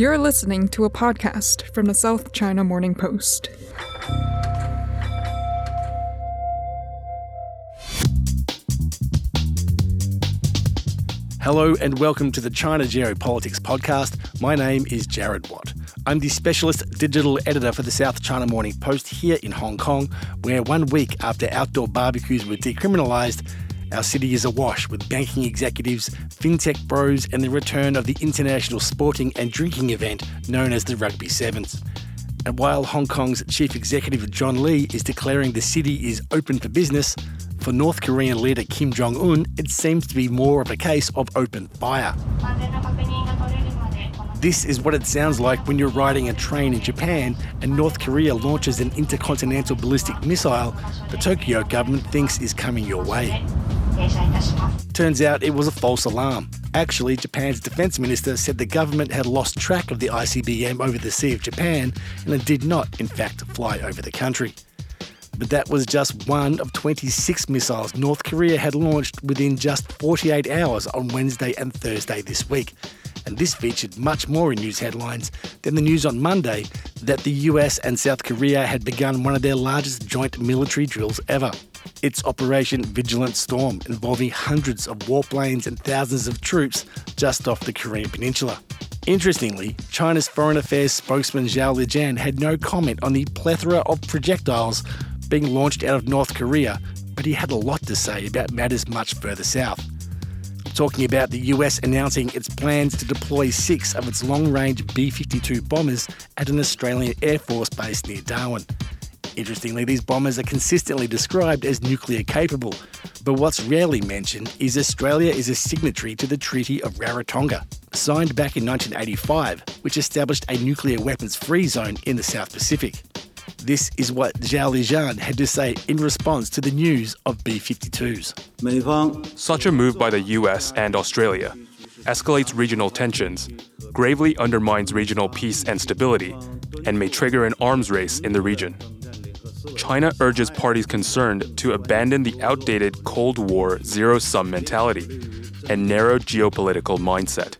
You're listening to a podcast from the South China Morning Post. Hello and welcome to the China Geopolitics podcast. My name is Jared Watt. I'm the specialist digital editor for the South China Morning Post here in Hong Kong, where one week after outdoor barbecues were decriminalised, our city is awash with banking executives, fintech bros, and the return of the international sporting and drinking event known as the Rugby Sevens. And while Hong Kong's chief executive John Lee is declaring the city is open for business, for North Korean leader Kim Jong un, it seems to be more of a case of open fire. This is what it sounds like when you're riding a train in Japan and North Korea launches an intercontinental ballistic missile the Tokyo government thinks is coming your way. Turns out it was a false alarm. Actually, Japan's defense minister said the government had lost track of the ICBM over the Sea of Japan and it did not, in fact, fly over the country. But that was just one of 26 missiles North Korea had launched within just 48 hours on Wednesday and Thursday this week. And this featured much more in news headlines than the news on Monday that the US and South Korea had begun one of their largest joint military drills ever. It's Operation Vigilant Storm, involving hundreds of warplanes and thousands of troops just off the Korean Peninsula. Interestingly, China's Foreign Affairs spokesman Zhao Lijian had no comment on the plethora of projectiles being launched out of North Korea, but he had a lot to say about matters much further south. Talking about the US announcing its plans to deploy six of its long range B 52 bombers at an Australian Air Force base near Darwin. Interestingly, these bombers are consistently described as nuclear capable, but what's rarely mentioned is Australia is a signatory to the Treaty of Rarotonga, signed back in 1985, which established a nuclear weapons free zone in the South Pacific. This is what Zhao Lijian had to say in response to the news of B 52s. Such a move by the US and Australia escalates regional tensions, gravely undermines regional peace and stability, and may trigger an arms race in the region. China urges parties concerned to abandon the outdated Cold War zero sum mentality and narrow geopolitical mindset.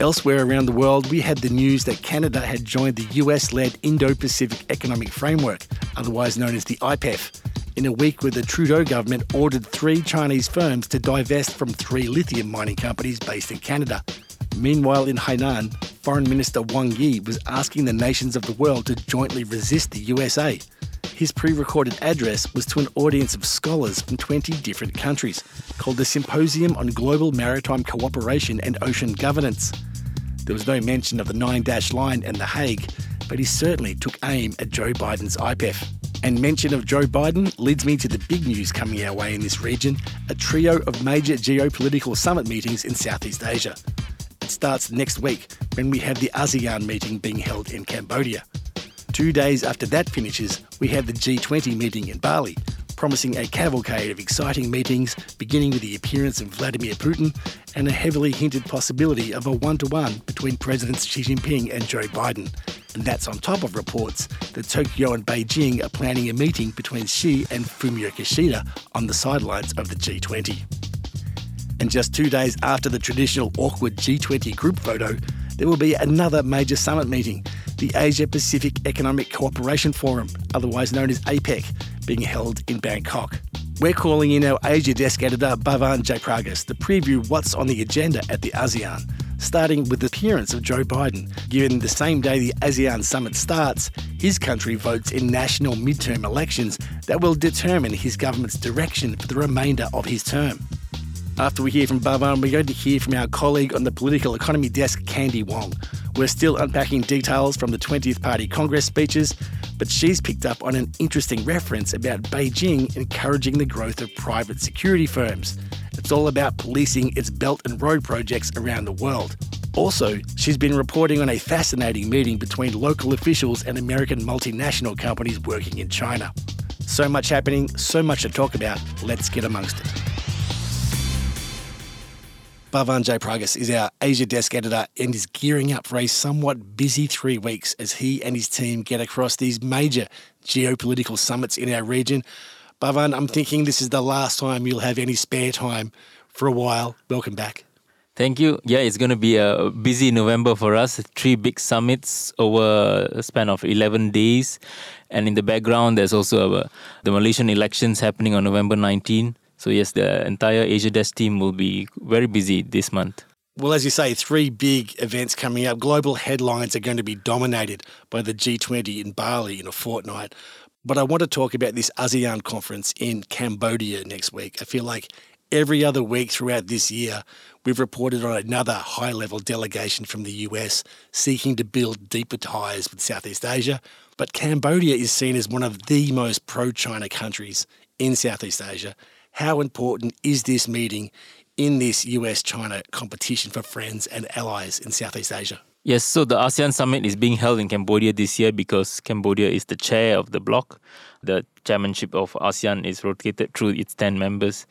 Elsewhere around the world, we had the news that Canada had joined the US led Indo Pacific Economic Framework, otherwise known as the IPEF, in a week where the Trudeau government ordered three Chinese firms to divest from three lithium mining companies based in Canada. Meanwhile, in Hainan, Foreign Minister Wang Yi was asking the nations of the world to jointly resist the USA. His pre recorded address was to an audience of scholars from 20 different countries, called the Symposium on Global Maritime Cooperation and Ocean Governance. There was no mention of the Nine Dash Line and The Hague, but he certainly took aim at Joe Biden's IPEF. And mention of Joe Biden leads me to the big news coming our way in this region a trio of major geopolitical summit meetings in Southeast Asia. It starts next week when we have the ASEAN meeting being held in Cambodia. Two days after that finishes, we have the G20 meeting in Bali, promising a cavalcade of exciting meetings, beginning with the appearance of Vladimir Putin and a heavily hinted possibility of a one to one between Presidents Xi Jinping and Joe Biden. And that's on top of reports that Tokyo and Beijing are planning a meeting between Xi and Fumio Kishida on the sidelines of the G20. And just two days after the traditional awkward G20 group photo, there will be another major summit meeting, the Asia Pacific Economic Cooperation Forum, otherwise known as APEC, being held in Bangkok. We're calling in our Asia desk editor Bhavan Jaipragas to preview what's on the agenda at the ASEAN, starting with the appearance of Joe Biden. Given the same day the ASEAN summit starts, his country votes in national midterm elections that will determine his government's direction for the remainder of his term. After we hear from Bhavan, we're going to hear from our colleague on the political economy desk, Kandy Wong. We're still unpacking details from the 20th Party Congress speeches, but she's picked up on an interesting reference about Beijing encouraging the growth of private security firms. It's all about policing its Belt and Road projects around the world. Also, she's been reporting on a fascinating meeting between local officials and American multinational companies working in China. So much happening, so much to talk about. Let's get amongst it. Bhavan Jaipragas is our Asia desk editor and is gearing up for a somewhat busy three weeks as he and his team get across these major geopolitical summits in our region. Bhavan, I'm thinking this is the last time you'll have any spare time for a while. Welcome back. Thank you. Yeah, it's going to be a busy November for us. Three big summits over a span of 11 days. And in the background, there's also a, the Malaysian elections happening on November 19. So, yes, the entire Asia Desk team will be very busy this month. Well, as you say, three big events coming up. Global headlines are going to be dominated by the G20 in Bali in a fortnight. But I want to talk about this ASEAN conference in Cambodia next week. I feel like every other week throughout this year, we've reported on another high level delegation from the US seeking to build deeper ties with Southeast Asia. But Cambodia is seen as one of the most pro China countries in Southeast Asia. How important is this meeting in this US China competition for friends and allies in Southeast Asia? Yes, so the ASEAN summit is being held in Cambodia this year because Cambodia is the chair of the bloc. The chairmanship of ASEAN is rotated through its 10 members.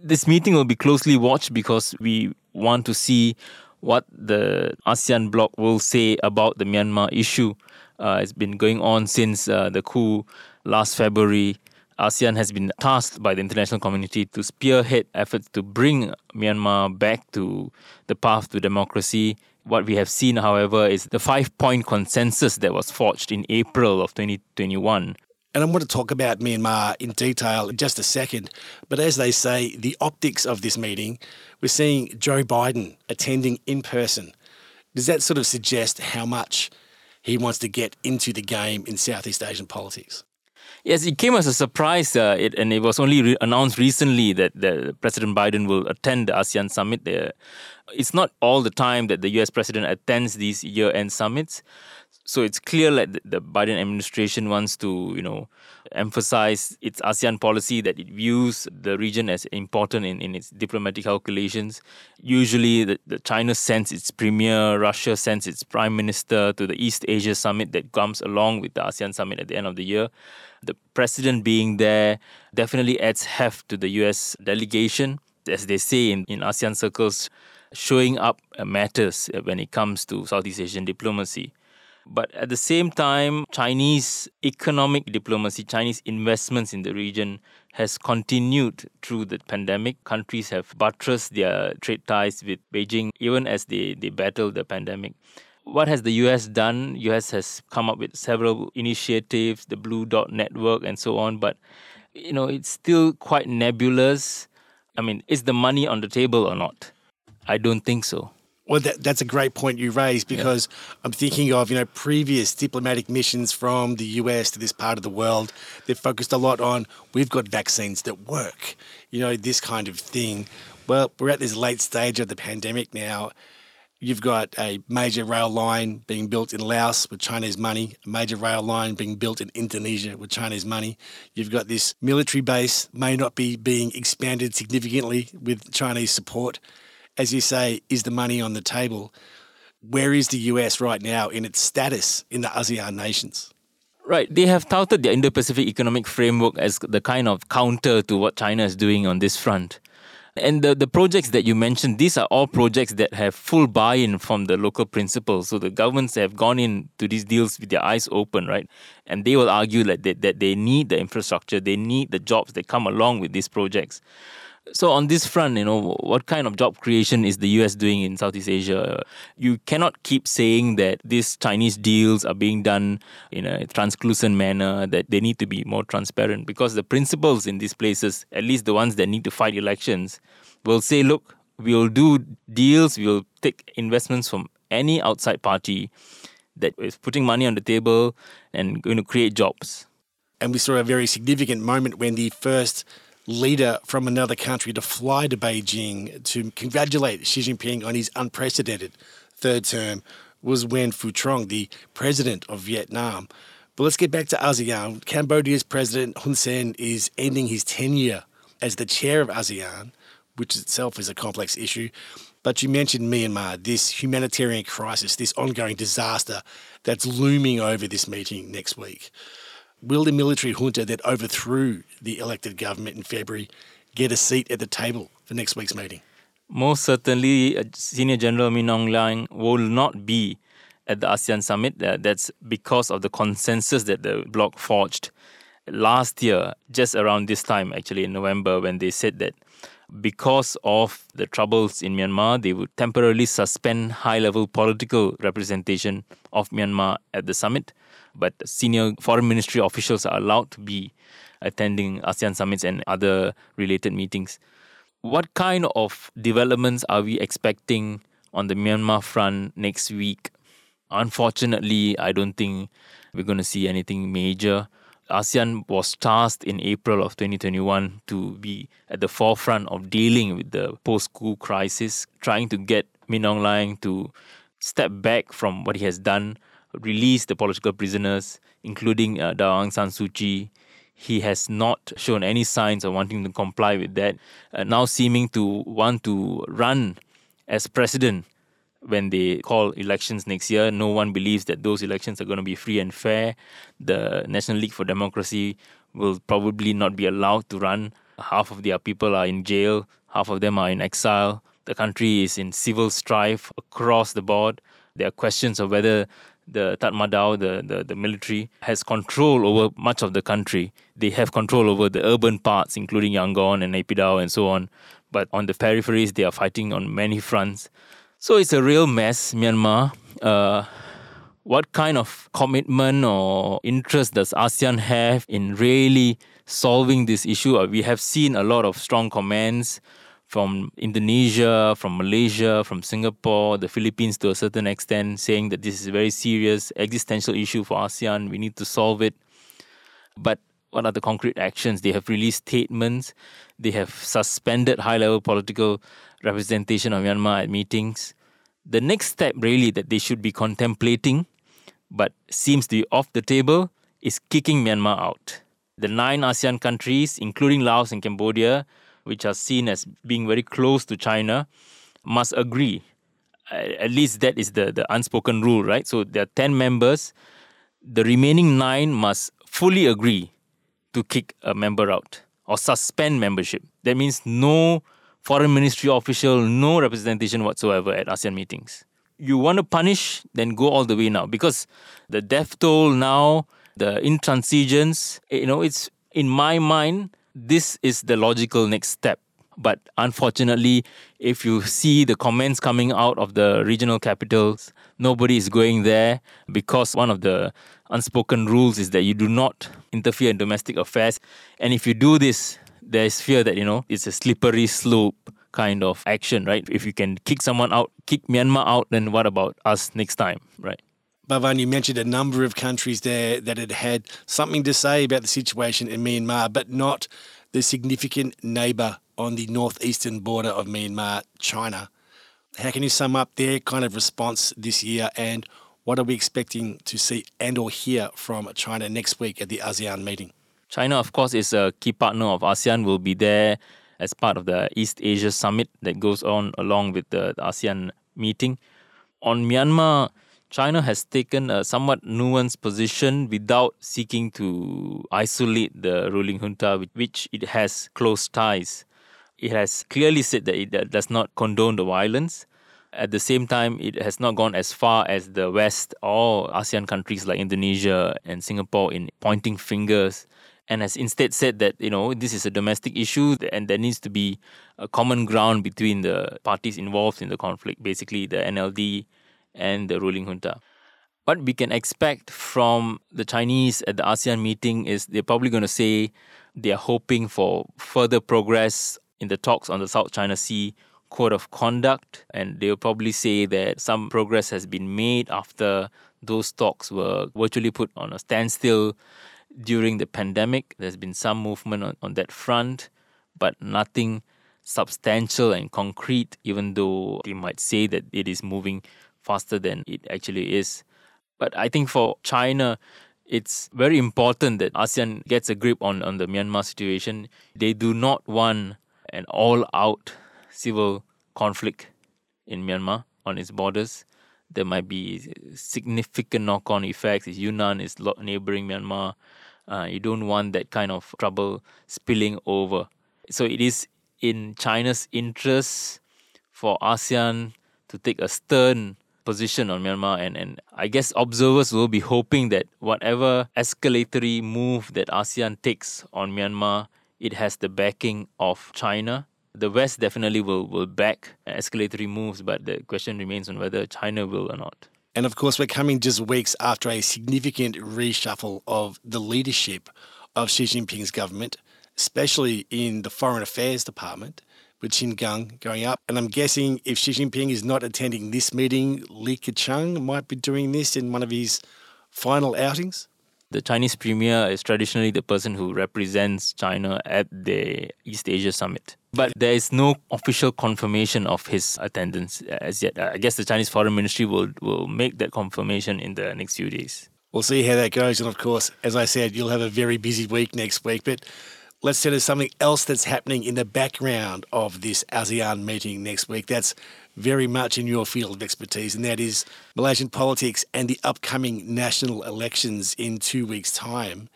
This meeting will be closely watched because we want to see what the ASEAN bloc will say about the Myanmar issue. Uh, it's been going on since uh, the coup last February. ASEAN has been tasked by the international community to spearhead efforts to bring Myanmar back to the path to democracy. What we have seen, however, is the five point consensus that was forged in April of 2021 and I'm going to talk about Myanmar in detail in just a second. But as they say, the optics of this meeting, we're seeing Joe Biden attending in person. Does that sort of suggest how much he wants to get into the game in Southeast Asian politics? Yes, it came as a surprise, uh, it, and it was only re- announced recently that the President Biden will attend the ASEAN summit. There, it's not all the time that the U.S. president attends these year-end summits so it's clear that the Biden administration wants to, you know, emphasize its ASEAN policy that it views the region as important in, in its diplomatic calculations. Usually, the, the China sends its premier, Russia sends its prime minister to the East Asia summit that comes along with the ASEAN summit at the end of the year. The president being there definitely adds heft to the US delegation. As they say in, in ASEAN circles, showing up matters when it comes to Southeast Asian diplomacy. But at the same time, Chinese economic diplomacy, Chinese investments in the region has continued through the pandemic. Countries have buttressed their trade ties with Beijing even as they, they battle the pandemic. What has the US done? US has come up with several initiatives, the Blue Dot Network and so on, but you know, it's still quite nebulous. I mean, is the money on the table or not? I don't think so. Well, that, that's a great point you raised because yeah. I'm thinking of you know previous diplomatic missions from the US to this part of the world. They've focused a lot on we've got vaccines that work, you know this kind of thing. Well, we're at this late stage of the pandemic now. You've got a major rail line being built in Laos with Chinese money, a major rail line being built in Indonesia with Chinese money. You've got this military base may not be being expanded significantly with Chinese support as you say, is the money on the table? Where is the US right now in its status in the ASEAN nations? Right. They have touted the Indo Pacific Economic Framework as the kind of counter to what China is doing on this front. And the, the projects that you mentioned, these are all projects that have full buy in from the local principals. So the governments have gone into these deals with their eyes open, right? And they will argue that they, that they need the infrastructure, they need the jobs that come along with these projects. So on this front, you know, what kind of job creation is the US doing in Southeast Asia? You cannot keep saying that these Chinese deals are being done in a translucent manner, that they need to be more transparent because the principals in these places, at least the ones that need to fight elections, will say, look, we'll do deals, we'll take investments from any outside party that is putting money on the table and going to create jobs. And we saw a very significant moment when the first leader from another country to fly to Beijing to congratulate Xi Jinping on his unprecedented third term was when Phu Trong, the president of Vietnam. But let's get back to ASEAN. Cambodia's president Hun Sen is ending his tenure as the chair of ASEAN, which itself is a complex issue. But you mentioned Myanmar, this humanitarian crisis, this ongoing disaster that's looming over this meeting next week. Will the military junta that overthrew the elected government in February get a seat at the table for next week's meeting? Most certainly, uh, Senior General Min Aung Hlaing will not be at the ASEAN summit. Uh, that's because of the consensus that the bloc forged last year, just around this time, actually in November, when they said that because of the troubles in Myanmar, they would temporarily suspend high level political representation of Myanmar at the summit. But senior foreign ministry officials are allowed to be attending ASEAN summits and other related meetings. What kind of developments are we expecting on the Myanmar front next week? Unfortunately, I don't think we're going to see anything major. ASEAN was tasked in April of 2021 to be at the forefront of dealing with the post coup crisis, trying to get Min Aung Hlaing to step back from what he has done, release the political prisoners, including uh, Daw Aung San Suu Kyi. He has not shown any signs of wanting to comply with that, uh, now seeming to want to run as president when they call elections next year. No one believes that those elections are going to be free and fair. The National League for Democracy will probably not be allowed to run. Half of their people are in jail, half of them are in exile. The country is in civil strife across the board. There are questions of whether the Tatmadaw, the, the, the military, has control over much of the country. They have control over the urban parts, including Yangon and Naypyidaw and so on. But on the peripheries, they are fighting on many fronts. So it's a real mess, Myanmar. Uh, what kind of commitment or interest does ASEAN have in really solving this issue? Uh, we have seen a lot of strong comments from Indonesia, from Malaysia, from Singapore, the Philippines to a certain extent, saying that this is a very serious existential issue for ASEAN. We need to solve it. But what are the concrete actions? They have released statements. They have suspended high level political representation of Myanmar at meetings. The next step, really, that they should be contemplating, but seems to be off the table, is kicking Myanmar out. The nine ASEAN countries, including Laos and Cambodia, which are seen as being very close to China, must agree. At least that is the, the unspoken rule, right? So there are 10 members. The remaining nine must fully agree to kick a member out or suspend membership. That means no foreign ministry official, no representation whatsoever at ASEAN meetings. You want to punish, then go all the way now because the death toll now, the intransigence, eh, you know, it's in my mind, this is the logical next step. But unfortunately, if you see the comments coming out of the regional capitals, nobody is going there because one of the unspoken rules is that you do not interfere in domestic affairs. And if you do this, there's fear that, you know, it's a slippery slope kind of action, right? If you can kick someone out, kick Myanmar out, then what about us next time, right? Bhavan, you mentioned a number of countries there that had had something to say about the situation in Myanmar, but not the significant neighbour on the northeastern border of Myanmar, China. How can you sum up their kind of response this year and what are we expecting to see and or hear from China next week at the ASEAN meeting? China, of course, is a key partner of ASEAN, will be there as part of the East Asia Summit that goes on along with the, the ASEAN meeting. On Myanmar, China has taken a somewhat nuanced position without seeking to isolate the ruling junta, with which it has close ties. It has clearly said that it does not condone the violence. At the same time, it has not gone as far as the West or ASEAN countries like Indonesia and Singapore in pointing fingers and has instead said that you know this is a domestic issue and there needs to be a common ground between the parties involved in the conflict, basically the NLD and the ruling junta. What we can expect from the Chinese at the ASEAN meeting is they're probably going to say they are hoping for further progress in the talks on the South China Sea Code of Conduct, and they'll probably say that some progress has been made after those talks were virtually put on a standstill during the pandemic. There's been some movement on, on that front, but nothing substantial and concrete, even though they might say that it is moving faster than it actually is. But I think for China, it's very important that ASEAN gets a grip on, on the Myanmar situation. They do not want an all out civil conflict in Myanmar on its borders. There might be significant knock on effects. Yunnan is neighboring Myanmar. Uh, you don't want that kind of trouble spilling over. So it is in China's interest for ASEAN to take a stern position on Myanmar and, and I guess observers will be hoping that whatever escalatory move that ASEAN takes on Myanmar, it has the backing of China The West definitely will, will back escalatory moves, but the question remains on whether China will or not. And of course, we're coming just weeks after a significant reshuffle of the leadership of Xi Jinping's government, especially in the Foreign Affairs Department, with Qin Gang going up. And I'm guessing if Xi Jinping is not attending this meeting, Li Keqiang might be doing this in one of his final outings. The Chinese premier is traditionally the person who represents China at the East Asia Summit. But there is no official confirmation of his attendance as yet. I guess the Chinese Foreign Ministry will, will make that confirmation in the next few days. We'll see how that goes. And of course, as I said, you'll have a very busy week next week. But let's turn to something else that's happening in the background of this ASEAN meeting next week. That's very much in your field of expertise, and that is Malaysian politics and the upcoming national elections in two weeks' time.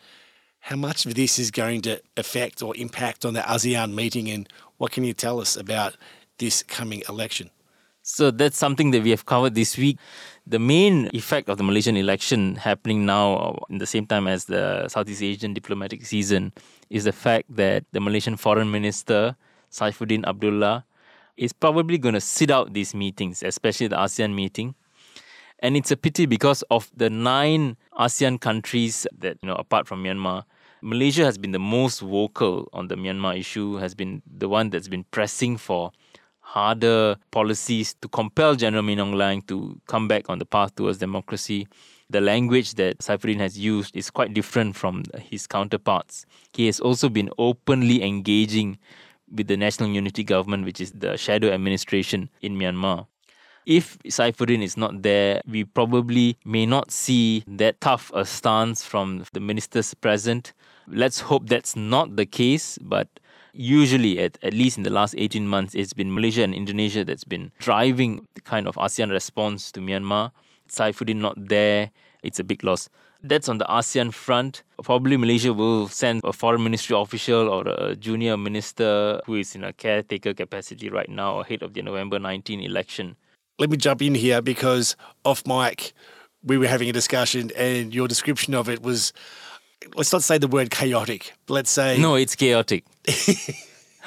How much of this is going to affect or impact on the ASEAN meeting, and what can you tell us about this coming election? So that's something that we have covered this week. The main effect of the Malaysian election happening now in the same time as the Southeast Asian diplomatic season is the fact that the Malaysian Foreign Minister Saifuddin Abdullah is probably going to sit out these meetings, especially the ASEAN meeting. And it's a pity because of the nine ASEAN countries that, you know, apart from Myanmar, Malaysia has been the most vocal on the Myanmar issue, has been the one that's been pressing for harder policies to compel General Min Aung Hlaing to come back on the path towards democracy. The language that Saifuddin has used is quite different from his counterparts. He has also been openly engaging with the National Unity Government, which is the shadow administration in Myanmar. If Saifuddin is not there, we probably may not see that tough a stance from the ministers present. Let's hope that's not the case, but usually, at, at least in the last 18 months, it's been Malaysia and Indonesia that's been driving the kind of ASEAN response to Myanmar. Saifuddin not there, it's a big loss. That's on the ASEAN front. Probably Malaysia will send a foreign ministry official or a junior minister who is in a caretaker capacity right now ahead of the November 19 election. Let me jump in here because off mic, we were having a discussion and your description of it was let's not say the word chaotic. Let's say no, it's chaotic.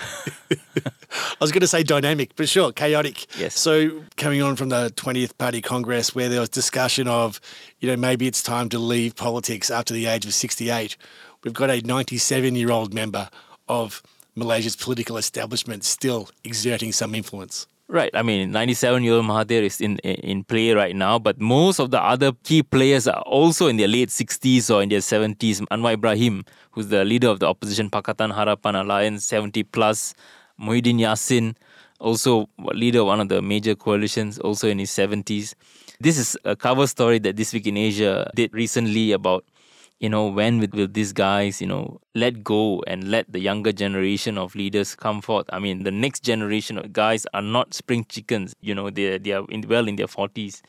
I was going to say dynamic, but sure, chaotic. Yes. So coming on from the 20th Party Congress, where there was discussion of, you know, maybe it's time to leave politics after the age of 68. We've got a 97-year-old member of Malaysia's political establishment still exerting some influence. Right. I mean, 97 year old Mahathir is in, in play right now, but most of the other key players are also in their late 60s or in their 70s. Anwar Ibrahim, who's the leader of the opposition Pakatan Harapan Alliance, 70 plus. Muhyiddin Yassin, also leader of one of the major coalitions, also in his 70s. This is a cover story that This Week in Asia did recently about you know, when will, these guys, you know, let go and let the younger generation of leaders come forth? I mean, the next generation of guys are not spring chickens. You know, they they are in, well in their forties.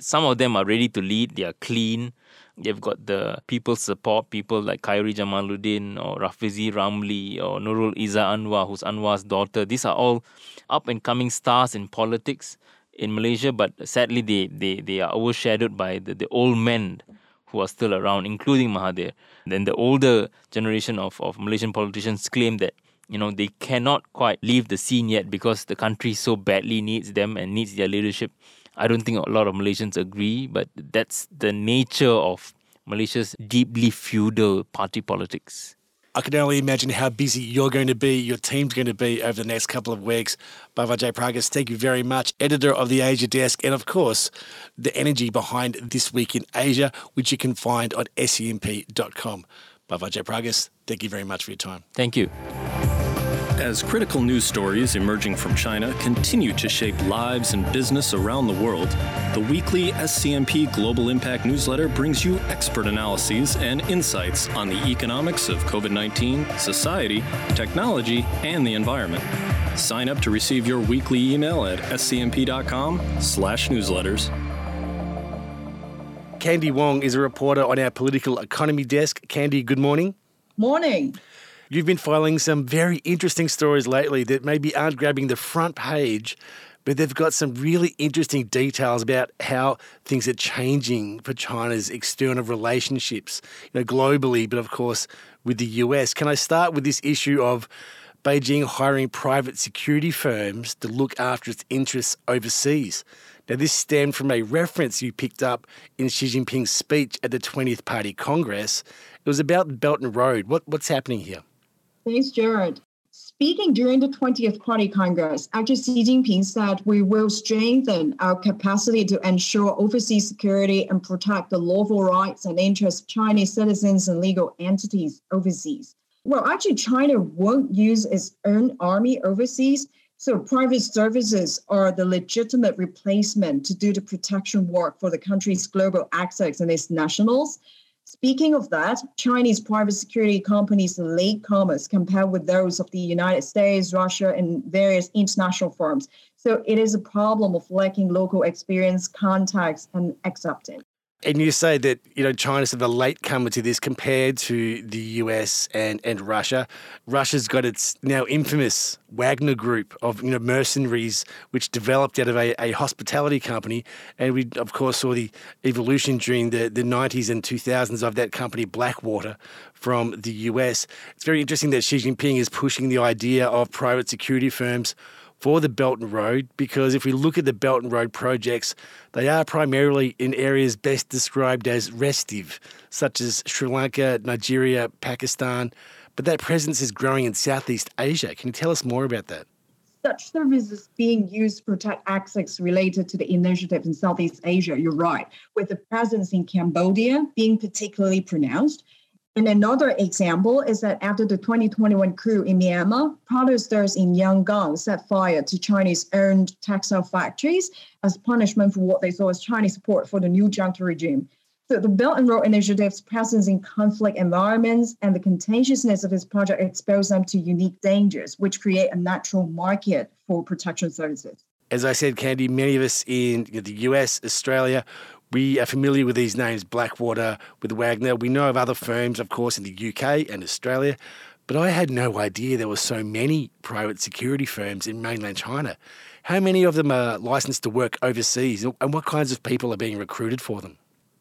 Some of them are ready to lead. They are clean. They've got the people's support, people like Khairy Jamaluddin or Rafizi Ramli or Nurul Izzah Anwar, who's Anwar's daughter. These are all up and coming stars in politics in Malaysia, but sadly they, they, they are overshadowed by the, the old men who are still around, including Mahathir. Then the older generation of, of Malaysian politicians claim that you know they cannot quite leave the scene yet because the country so badly needs them and needs their leadership. I don't think a lot of Malaysians agree, but that's the nature of Malaysia's deeply feudal party politics. I can only imagine how busy you're going to be, your team's going to be over the next couple of weeks. Bhavan Jaipragas, thank you very much. Editor of the Asia Desk, and of course, the energy behind This Week in Asia, which you can find on scmp.com. Bhavan Jaipragas, thank you very much for your time. Thank you. As critical news stories emerging from China continue to shape lives and business around the world, the weekly SCMP Global Impact newsletter brings you expert analyses and insights on the economics of COVID 19, society, technology, and the environment. Sign up to receive your weekly email at scmp.com/slash newsletters. Kandy Wong is a reporter on our political economy desk. Kandy, good morning. Morning. You've been filing some very interesting stories lately that maybe aren't grabbing the front page, but they've got some really interesting details about how things are changing for China's external relationships, you know, globally, but of course with the US. Can I start with this issue of Beijing hiring private security firms to look after its interests overseas. Now, this stemmed from a reference you picked up in Xi Jinping's speech at the 20th Party Congress. It was about the Belt and Road. What, what's happening here? Thanks, Jared. Speaking during the 20th Party Congress, actually Xi Jinping said we will strengthen our capacity to ensure overseas security and protect the lawful rights and interests of Chinese citizens and legal entities overseas. Well, actually, China won't use its own army overseas. So private services are the legitimate replacement to do the protection work for the country's global assets and its nationals. Speaking of that, Chinese private security companies' latecomers compared with those of the United States, Russia, and various international firms. So it is a problem of lacking local experience, contacts, and acceptance. And you say that you know China's sort of a latecomer to this compared to the US and, and Russia. Russia's got its now infamous Wagner group of you know mercenaries, which developed out of a, a hospitality company, and we of course saw the evolution during the, the 90s and 2000s of that company Blackwater from the US. It's very interesting that Xi Jinping is pushing the idea of private security firms for the Belt and Road because if we look at the Belt and Road projects, they are primarily in areas best described as restive, such as Sri Lanka, Nigeria, Pakistan. But that presence is growing in Southeast Asia. Can you tell us more about that? Such services being used to protect assets related to the initiative in Southeast Asia, you're right, with the presence in Cambodia being particularly pronounced and another example is that after the 2021 coup in Myanmar, protesters in Yangon set fire to Chinese owned textile factories as punishment for what they saw as Chinese support for the new junta regime. So the Belt and Road Initiative's presence in conflict environments and the contagiousness of its project expose them to unique dangers, which create a natural market for protection services. As I said, Kandy, many of us in the US, Australia, we are familiar with these names, Blackwater, with Wagner. We know of other firms, of course, in the UK and Australia, but I had no idea there were so many private security firms in mainland China. How many of them are licensed to work overseas, and what kinds of people are being recruited for them?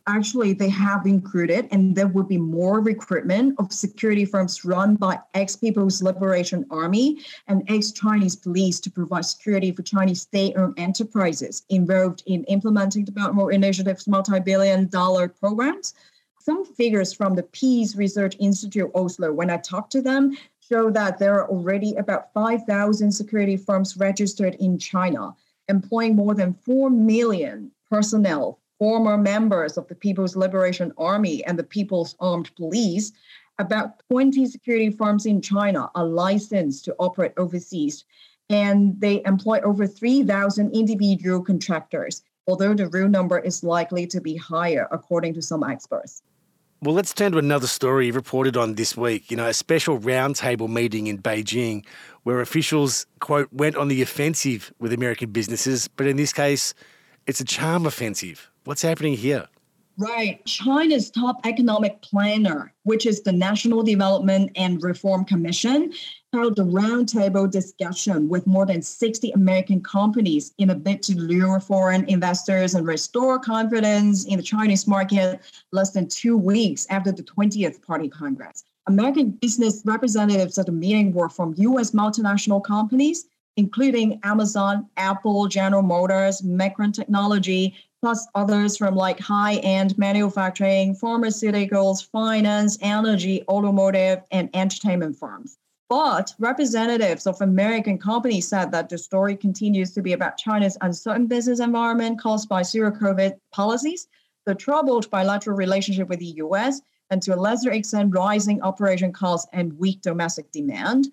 Actually they have recruited and there will be more recruitment of security firms run by ex-people's liberation army and ex-chinese police to provide security for chinese state-owned enterprises involved in implementing the road initiative's multi-billion dollar programs. Some figures from the peace research institute oslo when i talked to them show that there are already about 5000 security firms registered in china employing more than 4 million personnel former members of the People's Liberation Army and the People's Armed Police, about 20 security firms in China are licensed to operate overseas, and they employ over 3,000 individual contractors, although the real number is likely to be higher, according to some experts. Well, let's turn to another story reported on this week. You know, a special roundtable meeting in Beijing where officials, quote, went on the offensive with American businesses, but in this case, it's a charm offensive. What's happening here? Right. China's top economic planner, which is the National Development and Reform Commission, held a roundtable discussion with more than 60 American companies in a bid to lure foreign investors and restore confidence in the Chinese market less than two weeks after the 20th Party Congress. American business representatives at the meeting were from U.S. multinational companies, including Amazon, Apple, General Motors, Micron Technology, plus others from like high-end manufacturing, pharmaceuticals, finance, energy, automotive, and entertainment firms. But representatives of American companies said that the story continues to be about China's uncertain business environment caused by zero COVID policies, the troubled bilateral relationship with the US, and to a lesser extent, rising operation costs and weak domestic demand.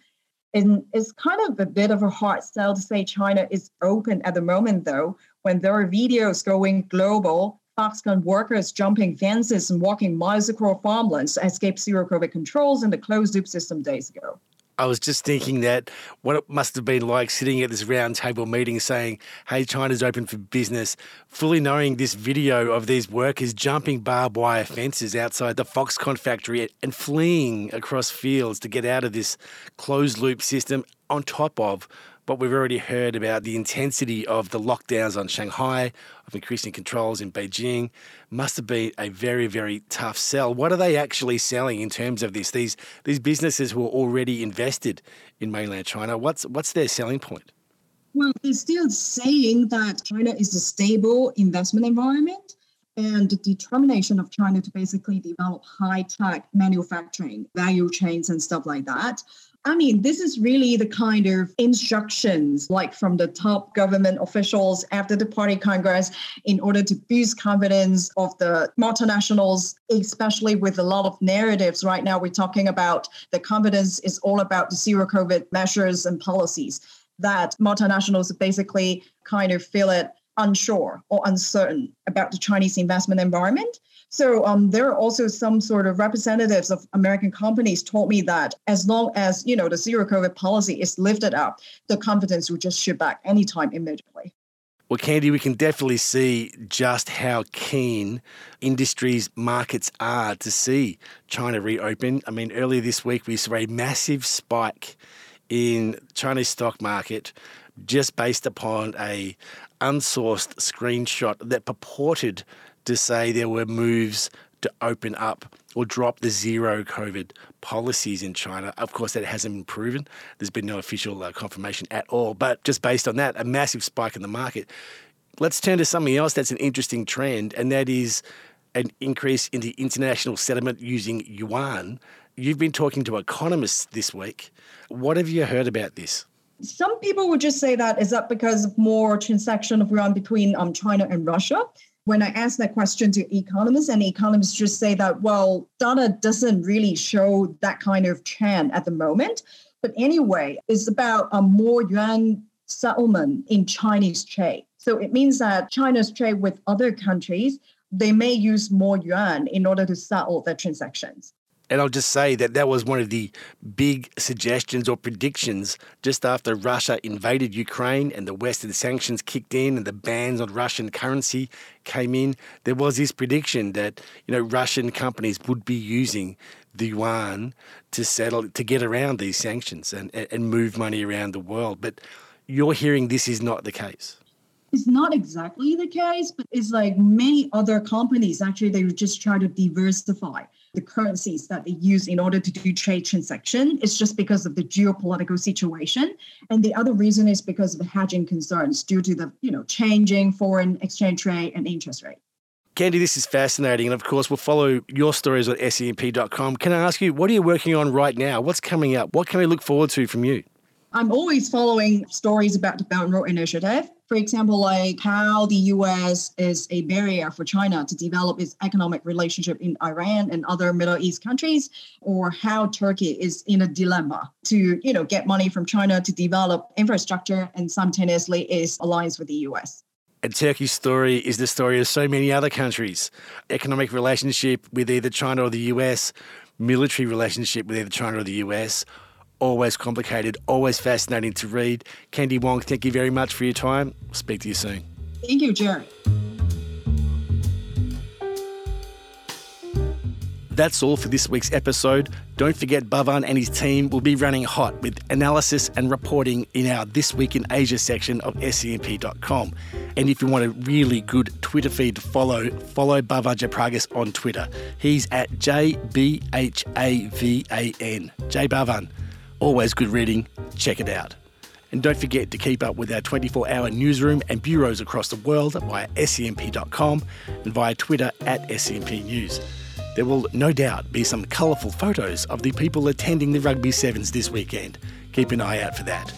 And it's kind of a bit of a hard sell to say China is open at the moment, though, when there are videos going global, Foxconn workers jumping fences and walking miles across farmlands to escape zero COVID controls in the closed loop system days ago. I was just thinking that what it must have been like sitting at this roundtable meeting saying, hey, China's open for business, fully knowing this video of these workers jumping barbed wire fences outside the Foxconn factory and fleeing across fields to get out of this closed loop system on top of what we've already heard about the intensity of the lockdowns on Shanghai, of increasing controls in Beijing, must have been a very, very tough sell. What are they actually selling in terms of this? These these businesses who are already invested in mainland China, what's what's their selling point? Well, they're still saying that China is a stable investment environment and the determination of China to basically develop high tech manufacturing value chains and stuff like that. I mean, this is really the kind of instructions like from the top government officials after the party congress in order to boost confidence of the multinationals, especially with a lot of narratives. Right now, we're talking about the confidence is all about the zero COVID measures and policies that multinationals basically kind of feel it unsure or uncertain about the Chinese investment environment. So um, there are also some sort of representatives of American companies told me that as long as you know the zero COVID policy is lifted up, the confidence will just shoot back anytime immediately. Well, Kandy, we can definitely see just how keen industries markets are to see China reopen. I mean, earlier this week we saw a massive spike in Chinese stock market just based upon a unsourced screenshot that purported to say there were moves to open up or drop the zero COVID policies in China. Of course, that hasn't been proven. There's been no official uh, confirmation at all. But just based on that, a massive spike in the market. Let's turn to something else that's an interesting trend, and that is an increase in the international settlement using yuan. You've been talking to economists this week. What have you heard about this? Some people would just say that is that because of more transaction of yuan between um, China and Russia. When I ask that question to economists, and economists just say that, well, data doesn't really show that kind of trend at the moment. But anyway, it's about a more yuan settlement in Chinese trade. So it means that China's trade with other countries, they may use more yuan in order to settle their transactions. And I'll just say that that was one of the big suggestions or predictions just after Russia invaded Ukraine and the Western sanctions kicked in and the bans on Russian currency came in. There was this prediction that you know Russian companies would be using the yuan to settle to get around these sanctions and, and move money around the world. But you're hearing this is not the case. It's not exactly the case, but it's like many other companies actually they just try to diversify the currencies that they use in order to do trade transaction. is just because of the geopolitical situation. And the other reason is because of the hedging concerns due to the, you know, changing foreign exchange rate and interest rate. Kandy, this is fascinating. And of course, we'll follow your stories on scmp.com. Can I ask you, what are you working on right now? What's coming up? What can we look forward to from you? I'm always following stories about the Belt and Road Initiative. For example, like how the US is a barrier for China to develop its economic relationship in Iran and other Middle East countries, or how Turkey is in a dilemma to, you know, get money from China to develop infrastructure and simultaneously is alliance with the US. And Turkey's story is the story of so many other countries. Economic relationship with either China or the US, military relationship with either China or the US, always complicated, always fascinating to read. Kandy Wong, thank you very much for your time. Speak to you soon. Thank you, Jerry. That's all for this week's episode. Don't forget, Bhavan and his team will be running hot with analysis and reporting in our This Week in Asia section of scmp.com. And if you want a really good Twitter feed to follow, follow Bhavan Jaipragas on Twitter. He's at JBHAVAN. J Bhavan. Always good reading. Check it out. And don't forget to keep up with our 24 hour newsroom and bureaus across the world via scmp.com and via Twitter at SCMP News. There will no doubt be some colourful photos of the people attending the Rugby Sevens this weekend. Keep an eye out for that.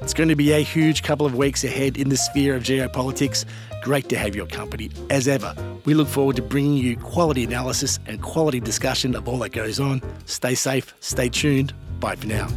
It's going to be a huge couple of weeks ahead in the sphere of geopolitics. Great to have your company, as ever. We look forward to bringing you quality analysis and quality discussion of all that goes on. Stay safe, stay tuned. Bye for now.